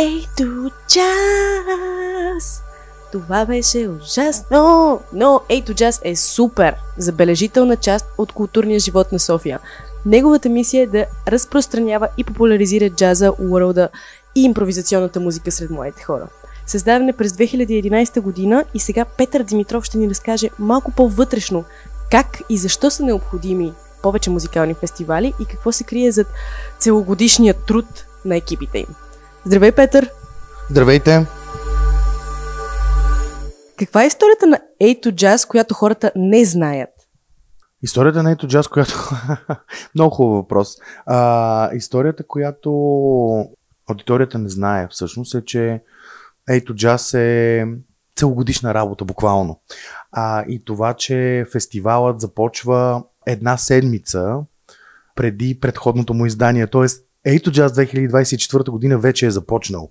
Ей, до джаз! Това беше ужасно! Но Ей, джаз е супер! Забележителна част от културния живот на София. Неговата мисия е да разпространява и популяризира джаза, уорлда и импровизационната музика сред младите хора. Създаден през 2011 година и сега Петър Димитров ще ни разкаже малко по-вътрешно как и защо са необходими повече музикални фестивали и какво се крие зад целогодишния труд на екипите им. Здравей, Петър! Здравейте! Каква е историята на A to Jazz, която хората не знаят? Историята на to Jazz, която... Много хубав въпрос. А, историята, която аудиторията не знае всъщност е, че to Jazz е целогодишна работа, буквално. А, и това, че фестивалът започва една седмица преди предходното му издание. Тоест, Ейто Jazz 2024 година вече е започнал.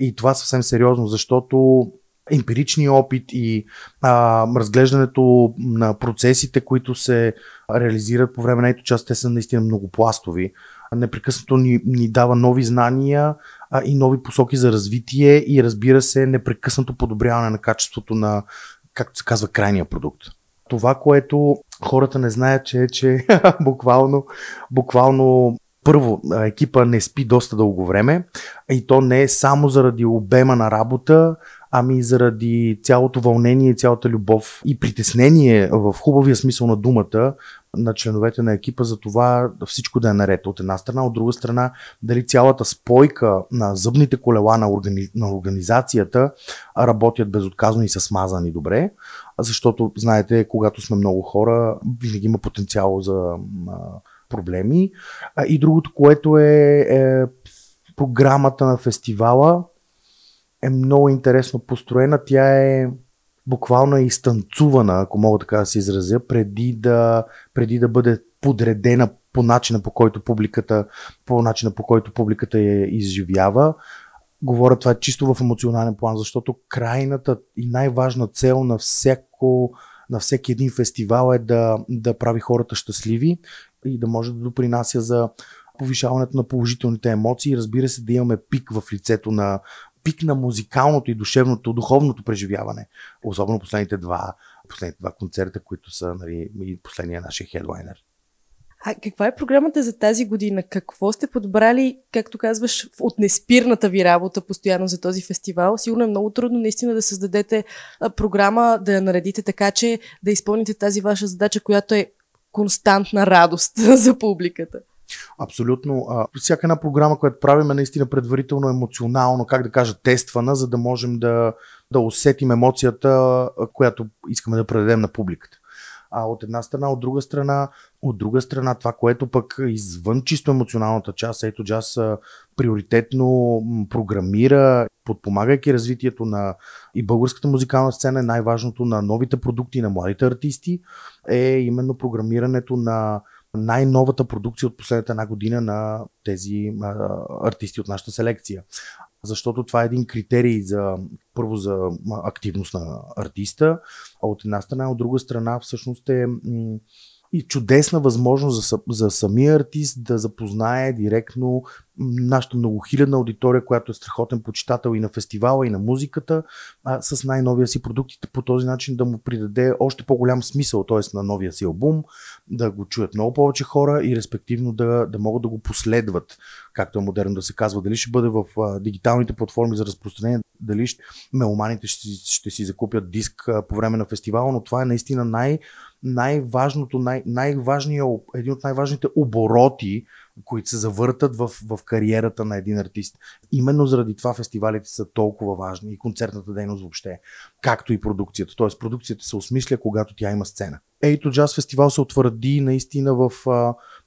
И това съвсем сериозно, защото емпиричния опит и а, разглеждането на процесите, които се реализират по време на ето част, те са наистина многопластови. Непрекъснато ни, ни дава нови знания а, и нови посоки за развитие и разбира се, непрекъснато подобряване на качеството на, както се казва, крайния продукт. Това, което хората не знаят, че е, че буквално, буквално първо, екипа не спи доста дълго време и то не е само заради обема на работа, ами заради цялото вълнение, цялата любов и притеснение в хубавия смисъл на думата на членовете на екипа за това всичко да е наред. От една страна, от друга страна дали цялата спойка на зъбните колела на, органи... на организацията работят безотказно и са смазани добре, защото знаете, когато сме много хора, винаги има потенциал за проблеми. И другото, което е, е програмата на фестивала, е много интересно построена. Тя е буквално е изтанцувана, ако мога така да се изразя, преди да, преди да бъде подредена по начина по който публиката, по начина по който публиката я изживява. Говоря това чисто в емоционален план, защото крайната и най-важна цел на всяко на всеки един фестивал е да, да прави хората щастливи и да може да допринася за повишаването на положителните емоции. Разбира се, да имаме пик в лицето на пик на музикалното и душевното, духовното преживяване. Особено последните два, последните два концерта, които са нали, и последния нашия хедлайнер. А каква е програмата за тази година? Какво сте подбрали, както казваш, от неспирната ви работа постоянно за този фестивал? Сигурно е много трудно наистина да създадете програма, да я наредите така, че да изпълните тази ваша задача, която е константна радост за публиката. Абсолютно. А, всяка една програма, която правим е наистина предварително емоционално, как да кажа, тествана, за да можем да, да усетим емоцията, която искаме да предадем на публиката. А от една страна, от друга страна, от друга страна, това, което пък извън чисто емоционалната част, ето джаз приоритетно програмира, подпомагайки развитието на и българската музикална сцена, е най-важното на новите продукти на младите артисти, е именно програмирането на най-новата продукция от последната една година на тези а, артисти от нашата селекция. Защото това е един критерий за първо за активност на артиста, а от една страна, от друга страна всъщност е м- и чудесна възможност за, за самия артист да запознае директно нашата многохилядна аудитория, която е страхотен почитател и на фестивала, и на музиката, а, с най-новия си продукт и по този начин да му придаде още по-голям смисъл, т.е. на новия си албум, да го чуят много повече хора и респективно да, да могат да го последват, както е модерно да се казва. Дали ще бъде в а, дигиталните платформи за разпространение, дали ще, меломаните ще, ще си закупят диск а, по време на фестивала, но това е наистина най- най-важното, най- най-важния, един от най-важните обороти, които се завъртат в, в кариерата на един артист. Именно заради това фестивалите са толкова важни и концертната дейност въобще, както и продукцията. Тоест продукцията се осмисля, когато тя има сцена. Ейто Джаз фестивал се утвърди наистина в,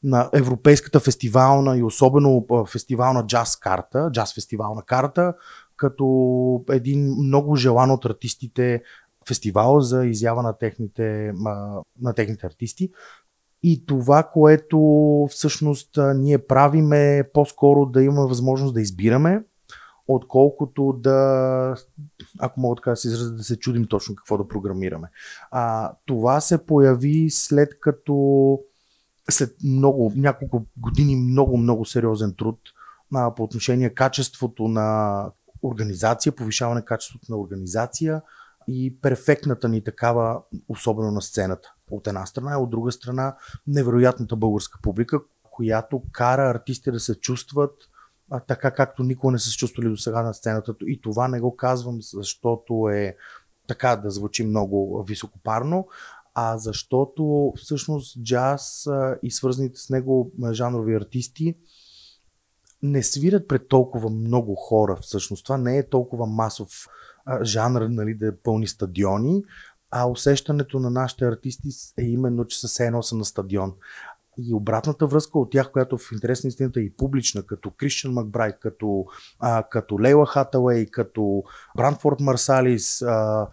на европейската фестивална и особено фестивална джаз карта, джаз фестивална карта, като един много желан от артистите фестивал за изява на техните, на техните артисти. И това, което всъщност ние правим е по-скоро да имаме възможност да избираме, отколкото да, ако мога така да се изразя, да се чудим точно какво да програмираме. А, това се появи след като след много, няколко години много, много сериозен труд а, по отношение качеството на организация, повишаване качеството на организация и перфектната ни такава, особено на сцената. От една страна, и от друга страна, невероятната българска публика, която кара артисти да се чувстват а, така, както никога не са се чувствали до сега на сцената. И това не го казвам, защото е така да звучи много високопарно, а защото всъщност джаз а, и свързаните с него жанрови артисти не свират пред толкова много хора. Всъщност това не е толкова масов а, жанр, нали, да пълни стадиони, а усещането на нашите артисти е именно, че са се едно на стадион. И обратната връзка от тях, която в интерес на истината е и публична, като Кристиан Макбрайт, като, а, като Лейла Хатауей, като Брандфорд Марсалис, а,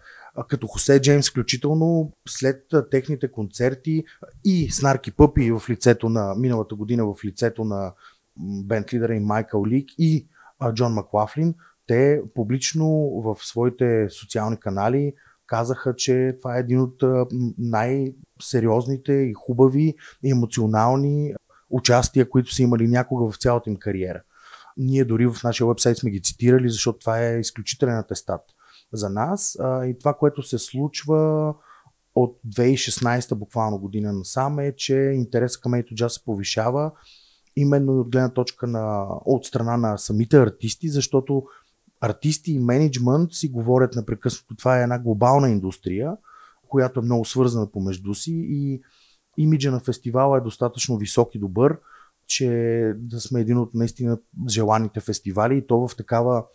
като Хосе Джеймс, включително след техните концерти и Снарки Пъпи в лицето на миналата година в лицето на бенд лидера и Майкъл Лик и а, Джон Маклафлин, те публично в своите социални канали казаха, че това е един от най-сериозните и хубави и емоционални участия, които са имали някога в цялата им кариера. Ние дори в нашия вебсайт сме ги цитирали, защото това е изключителен атестат за нас. И това, което се случва от 2016 буквално година насам е, че интерес към Ейто Джаз се повишава именно от гледна точка на, от страна на самите артисти, защото артисти и менеджмент си говорят непрекъснато. Това е една глобална индустрия, която е много свързана помежду си и имиджа на фестивала е достатъчно висок и добър, че да сме един от наистина желаните фестивали и то в такава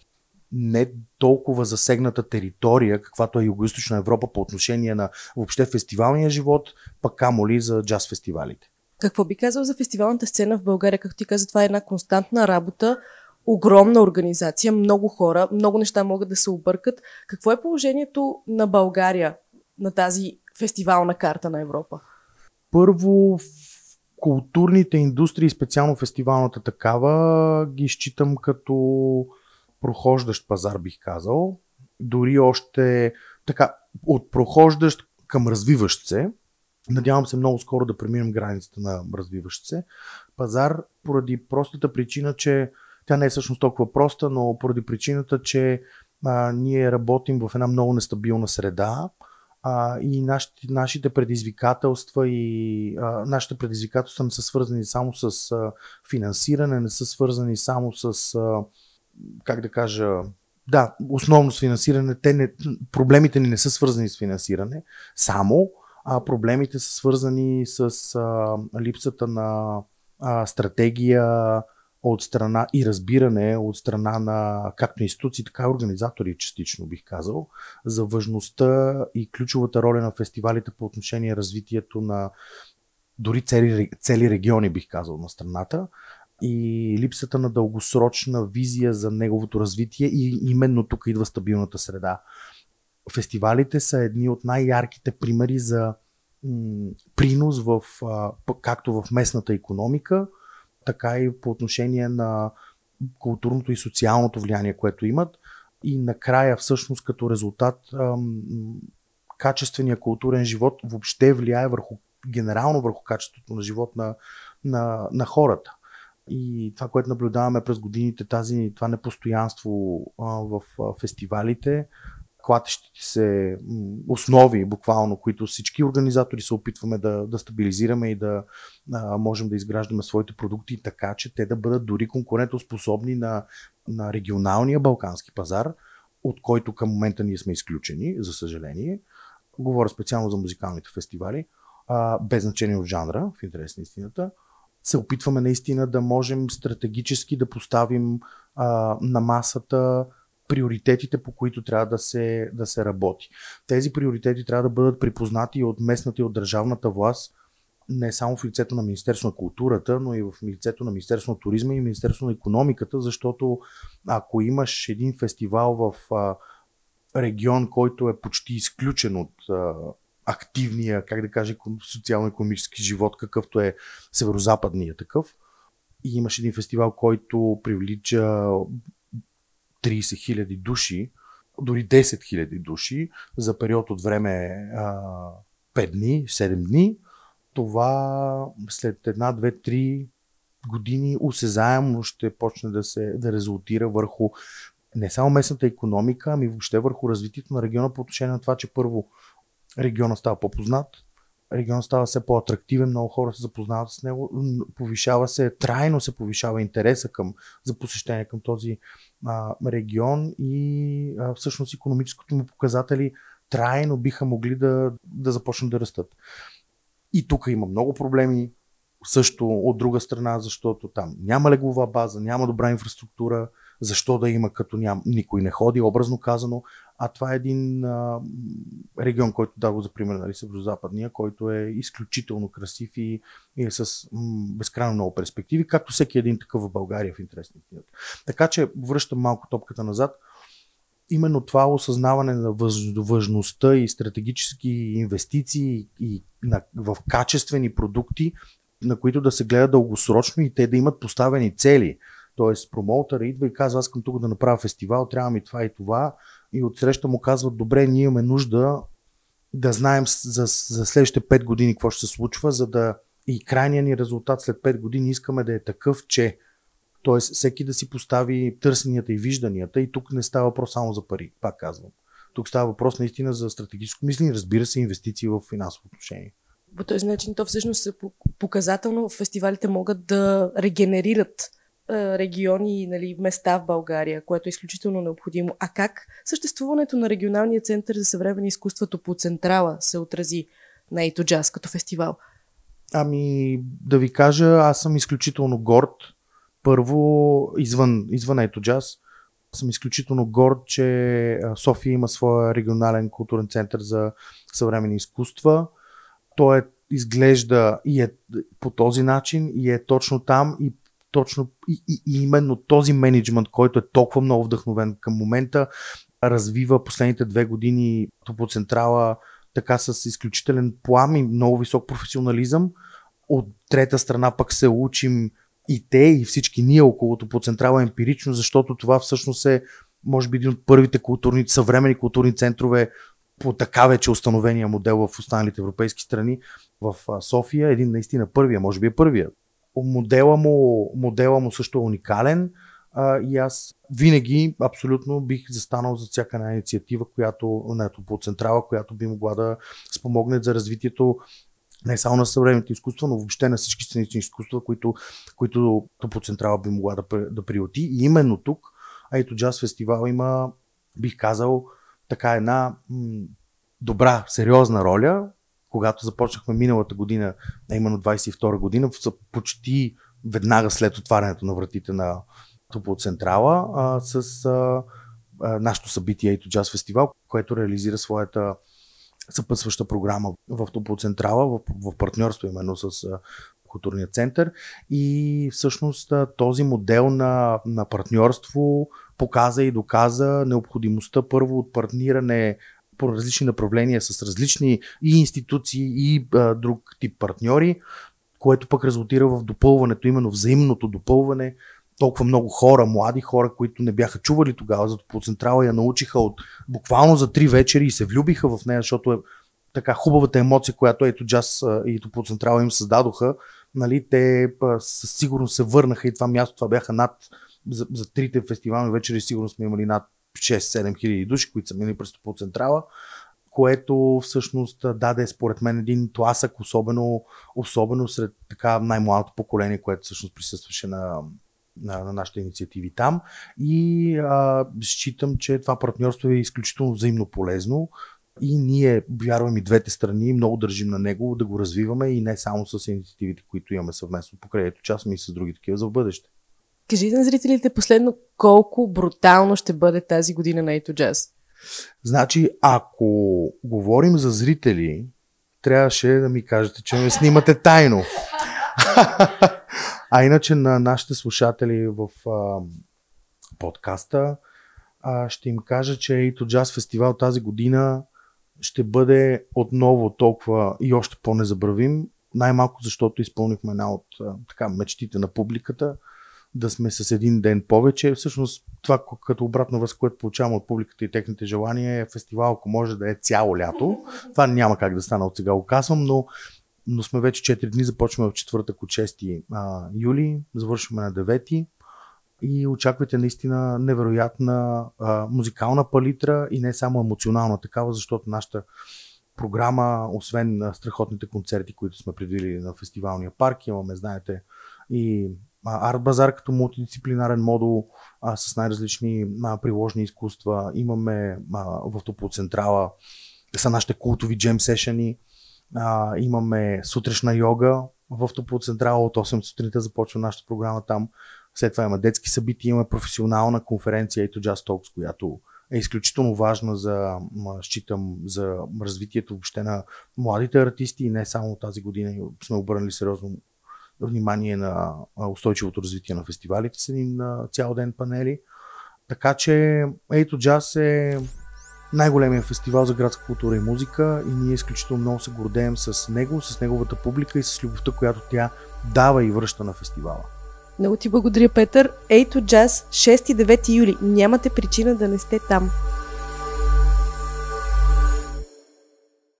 не толкова засегната територия, каквато е Юго-Источна Европа по отношение на въобще фестивалния живот, пък камо ли за джаз фестивалите. Какво би казал за фестивалната сцена в България? Както ти каза, това е една константна работа, огромна организация, много хора, много неща могат да се объркат. Какво е положението на България на тази фестивална карта на Европа? Първо, културните индустрии, специално фестивалната такава, ги считам като прохождащ пазар, бих казал. Дори още така, от прохождащ към развиващ се. Надявам се много скоро да преминем границата на развиващ се пазар, поради простата причина, че тя не е всъщност толкова проста, но поради причината, че а, ние работим в една много нестабилна среда а, и нашите, нашите предизвикателства и а, нашите предизвикателства не са свързани само с а, финансиране, не са свързани само с, а, как да кажа, да, основно с финансиране. Те не, проблемите ни не са свързани с финансиране само, а проблемите са свързани с а, липсата на а, стратегия, от страна и разбиране от страна на както институции, така и организатори, частично бих казал, за важността и ключовата роля на фестивалите по отношение развитието на дори цели, цели региони, бих казал, на страната и липсата на дългосрочна визия за неговото развитие и именно тук идва стабилната среда. Фестивалите са едни от най-ярките примери за принос в, както в местната економика, така и по отношение на културното и социалното влияние, което имат. И накрая, всъщност, като резултат, качествения културен живот въобще влияе върху, генерално върху качеството на живот на, на, на хората. И това, което наблюдаваме през годините, тази, това непостоянство а, в а, фестивалите, клатещите се основи, буквално, които всички организатори се опитваме да, да стабилизираме и да а, можем да изграждаме своите продукти така, че те да бъдат дори конкурентоспособни на, на регионалния балкански пазар, от който към момента ние сме изключени, за съжаление. Говоря специално за музикалните фестивали, а, без значение от жанра, в интерес на истината. Се опитваме наистина да можем стратегически да поставим а, на масата приоритетите, по които трябва да се, да се работи. Тези приоритети трябва да бъдат припознати от местната и от държавната власт, не само в лицето на Министерство на културата, но и в лицето на Министерство на туризма и Министерство на економиката, защото ако имаш един фестивал в а, регион, който е почти изключен от а, активния, как да кажа, социално-економически живот, какъвто е северо-западния такъв, и имаш един фестивал, който привлича 30 хиляди души, дори 10 хиляди души за период от време а, 5 дни, 7 дни, това след една, две, три, години осезаемо ще почне да се да резултира върху не само местната економика, ами въобще върху развитието на региона по отношение на това, че първо региона става по-познат, регион става все по-атрактивен, много хора се запознават с него, повишава се, трайно се повишава интереса към, за посещение към този а, регион и а, всъщност економическото му показатели трайно биха могли да, да започнат да растат. И тук има много проблеми, също от друга страна, защото там няма леглова база, няма добра инфраструктура, защо да има, като ням, никой не ходи, образно казано. А това е един а, регион, който дава за пример, нали, Северо-Западния, който е изключително красив и, и е с м, безкрайно много перспективи, както всеки един такъв в България в интересни Така че връщам малко топката назад. Именно това осъзнаване на важността и стратегически инвестиции и на, в качествени продукти, на които да се гледа дългосрочно и те да имат поставени цели. Тоест, промоутъра идва и казва, аз искам тук да направя фестивал, трябва ми това и това. И отсреща му казват, добре, ние имаме нужда да знаем за, за следващите 5 години какво ще се случва, за да и крайният ни резултат след 5 години искаме да е такъв, че т.е. всеки да си постави търсенията и вижданията и тук не става въпрос само за пари, пак казвам. Тук става въпрос наистина за стратегическо мислене, разбира се, инвестиции в финансово отношение. По този начин то всъщност е показателно фестивалите могат да регенерират региони, нали, места в България, което е изключително необходимо. А как съществуването на регионалния център за съвременни изкуството по Централа се отрази на Ето Джаз като фестивал? Ами, да ви кажа, аз съм изключително горд. Първо, извън, извън Ето Джаз, съм изключително горд, че София има своя регионален културен център за съвременни изкуства. Той е, изглежда и е по този начин и е точно там и точно и, и, и именно този менеджмент, който е толкова много вдъхновен към момента, развива последните две години Топоцентрала така с изключителен плам и много висок професионализъм. От трета страна пък се учим и те, и всички ние около Топоцентрала емпирично, защото това всъщност е може би един от първите културни, съвремени културни центрове по така вече установения модел в останалите европейски страни в София. Един наистина първия, може би е първия модела му, модела му също е уникален а, и аз винаги абсолютно бих застанал за всяка една инициатива, която на по централа, която би могла да спомогне за развитието не само на съвременните изкуства, но въобще на всички сценични изкуства, които, които по централа би могла да, да приоти. И именно тук, а ето Джаз фестивал има, бих казал, така една м- добра, сериозна роля, когато започнахме миналата година, а именно 22 година, почти веднага след отварянето на вратите на Топлоцентрала, с а, а, нашото събитие Ето Джаз фестивал, което реализира своята съпътстваща програма в Топлоцентрала, в, в партньорство именно с а, културния център. И всъщност този модел на, на партньорство показа и доказа необходимостта първо от партниране по различни направления с различни и институции и а, друг тип партньори, което пък резултира в допълването, именно взаимното допълване. Толкова много хора, млади хора, които не бяха чували тогава за по я научиха от буквално за три вечери и се влюбиха в нея, защото е така хубавата емоция, която ето джаз и Централа им създадоха. Нали, те със сигурност се върнаха и това място, това бяха над за, за трите фестивални вечери, сигурно сме имали над 6-7 хиляди души, които са мини през по централа, което всъщност даде според мен един тласък, особено, особено сред така най-младото поколение, което всъщност присъстваше на, на, на нашите инициативи там. И а, считам, че това партньорство е изключително взаимно полезно и ние вярваме и двете страни, много държим на него да го развиваме и не само с инициативите, които имаме съвместно покрай ето част, и с други такива за в бъдеще. Кажи на зрителите последно колко брутално ще бъде тази година на Ето Джаз. Значи, ако говорим за зрители, трябваше да ми кажете, че ме снимате тайно. а иначе на нашите слушатели в а, подкаста а, ще им кажа, че Ето Джаз фестивал тази година ще бъде отново толкова и още по-незабравим. Най-малко защото изпълнихме една от а, така, мечтите на публиката – да сме с един ден повече. Всъщност това като обратна връзка, което получавам от публиката и техните желания е фестивал, ако може да е цяло лято. Това няма как да стане от сега го казвам, но но сме вече 4 дни, започваме в четвъртък от 6 а, юли, завършваме на 9 и очаквайте наистина невероятна а, музикална палитра и не само емоционална такава, защото нашата програма, освен страхотните концерти, които сме предвидили на фестивалния парк, имаме, знаете, и арт базар като мултидисциплинарен модул а, с най-различни а, приложни изкуства. Имаме а, в Топоцентрала са нашите култови джем сешени. А, имаме сутрешна йога в Топоцентрала от 8 сутринта започва нашата програма там. След това има детски събития, имаме професионална конференция Ето Just Talks, която е изключително важна за, считам, за развитието въобще на младите артисти и не само тази година сме обърнали сериозно внимание на устойчивото развитие на фестивалите с един цял ден панели. Така че Ето Джаз е най-големия фестивал за градска култура и музика и ние изключително много се гордеем с него, с неговата публика и с любовта, която тя дава и връща на фестивала. Много ти благодаря, Петър. Ето Джаз, 6-9 юли. Нямате причина да не сте там.